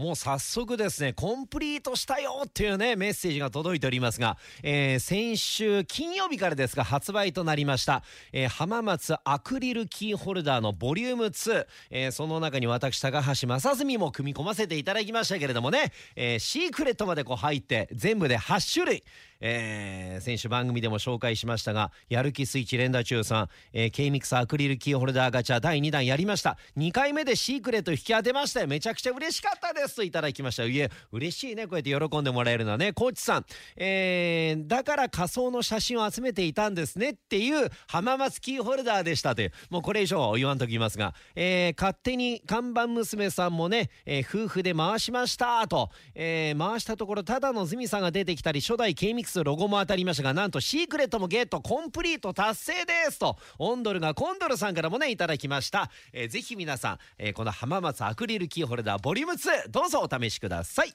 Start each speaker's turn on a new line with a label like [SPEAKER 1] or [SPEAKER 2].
[SPEAKER 1] もう早速ですねコンプリートしたよっていうねメッセージが届いておりますが、えー先週金曜日からですが発売となりました、えー浜松アクリルキーホルダーのボリューム2、えーその中に私高橋正純も組み込ませていただきましたけれどもね、えシークレットまでこう入って全部で8種類えー先週番組でも紹介しましたがやる気スイッチ連打中さん、えー、K ミクスアクリルキーホルダーガチャ第2弾やりました。2回目でシークレット引き当てましたよ。めちゃくちゃ嬉しかったですといただきました。いえ嬉しいね。こうやって喜んでもらえるのはね。コーチさん、えーだから仮想の写真を集めていたんですねっていう浜松キーホルダーでしたというもうこれ以上は言わんときますが、えー勝手に看板娘さんもね、えー夫婦で回しましたと、えー回したところただのズミさんが出てきたり初代 K ミックスロゴも当たりましたがなんとシークレットもゲットコンプリート達成ですとオンドルがコンドルさんからもねいただきました、えーぜひ皆さん、えーこの浜松アクリルキーホルダーボリューム2どうぞお試しください。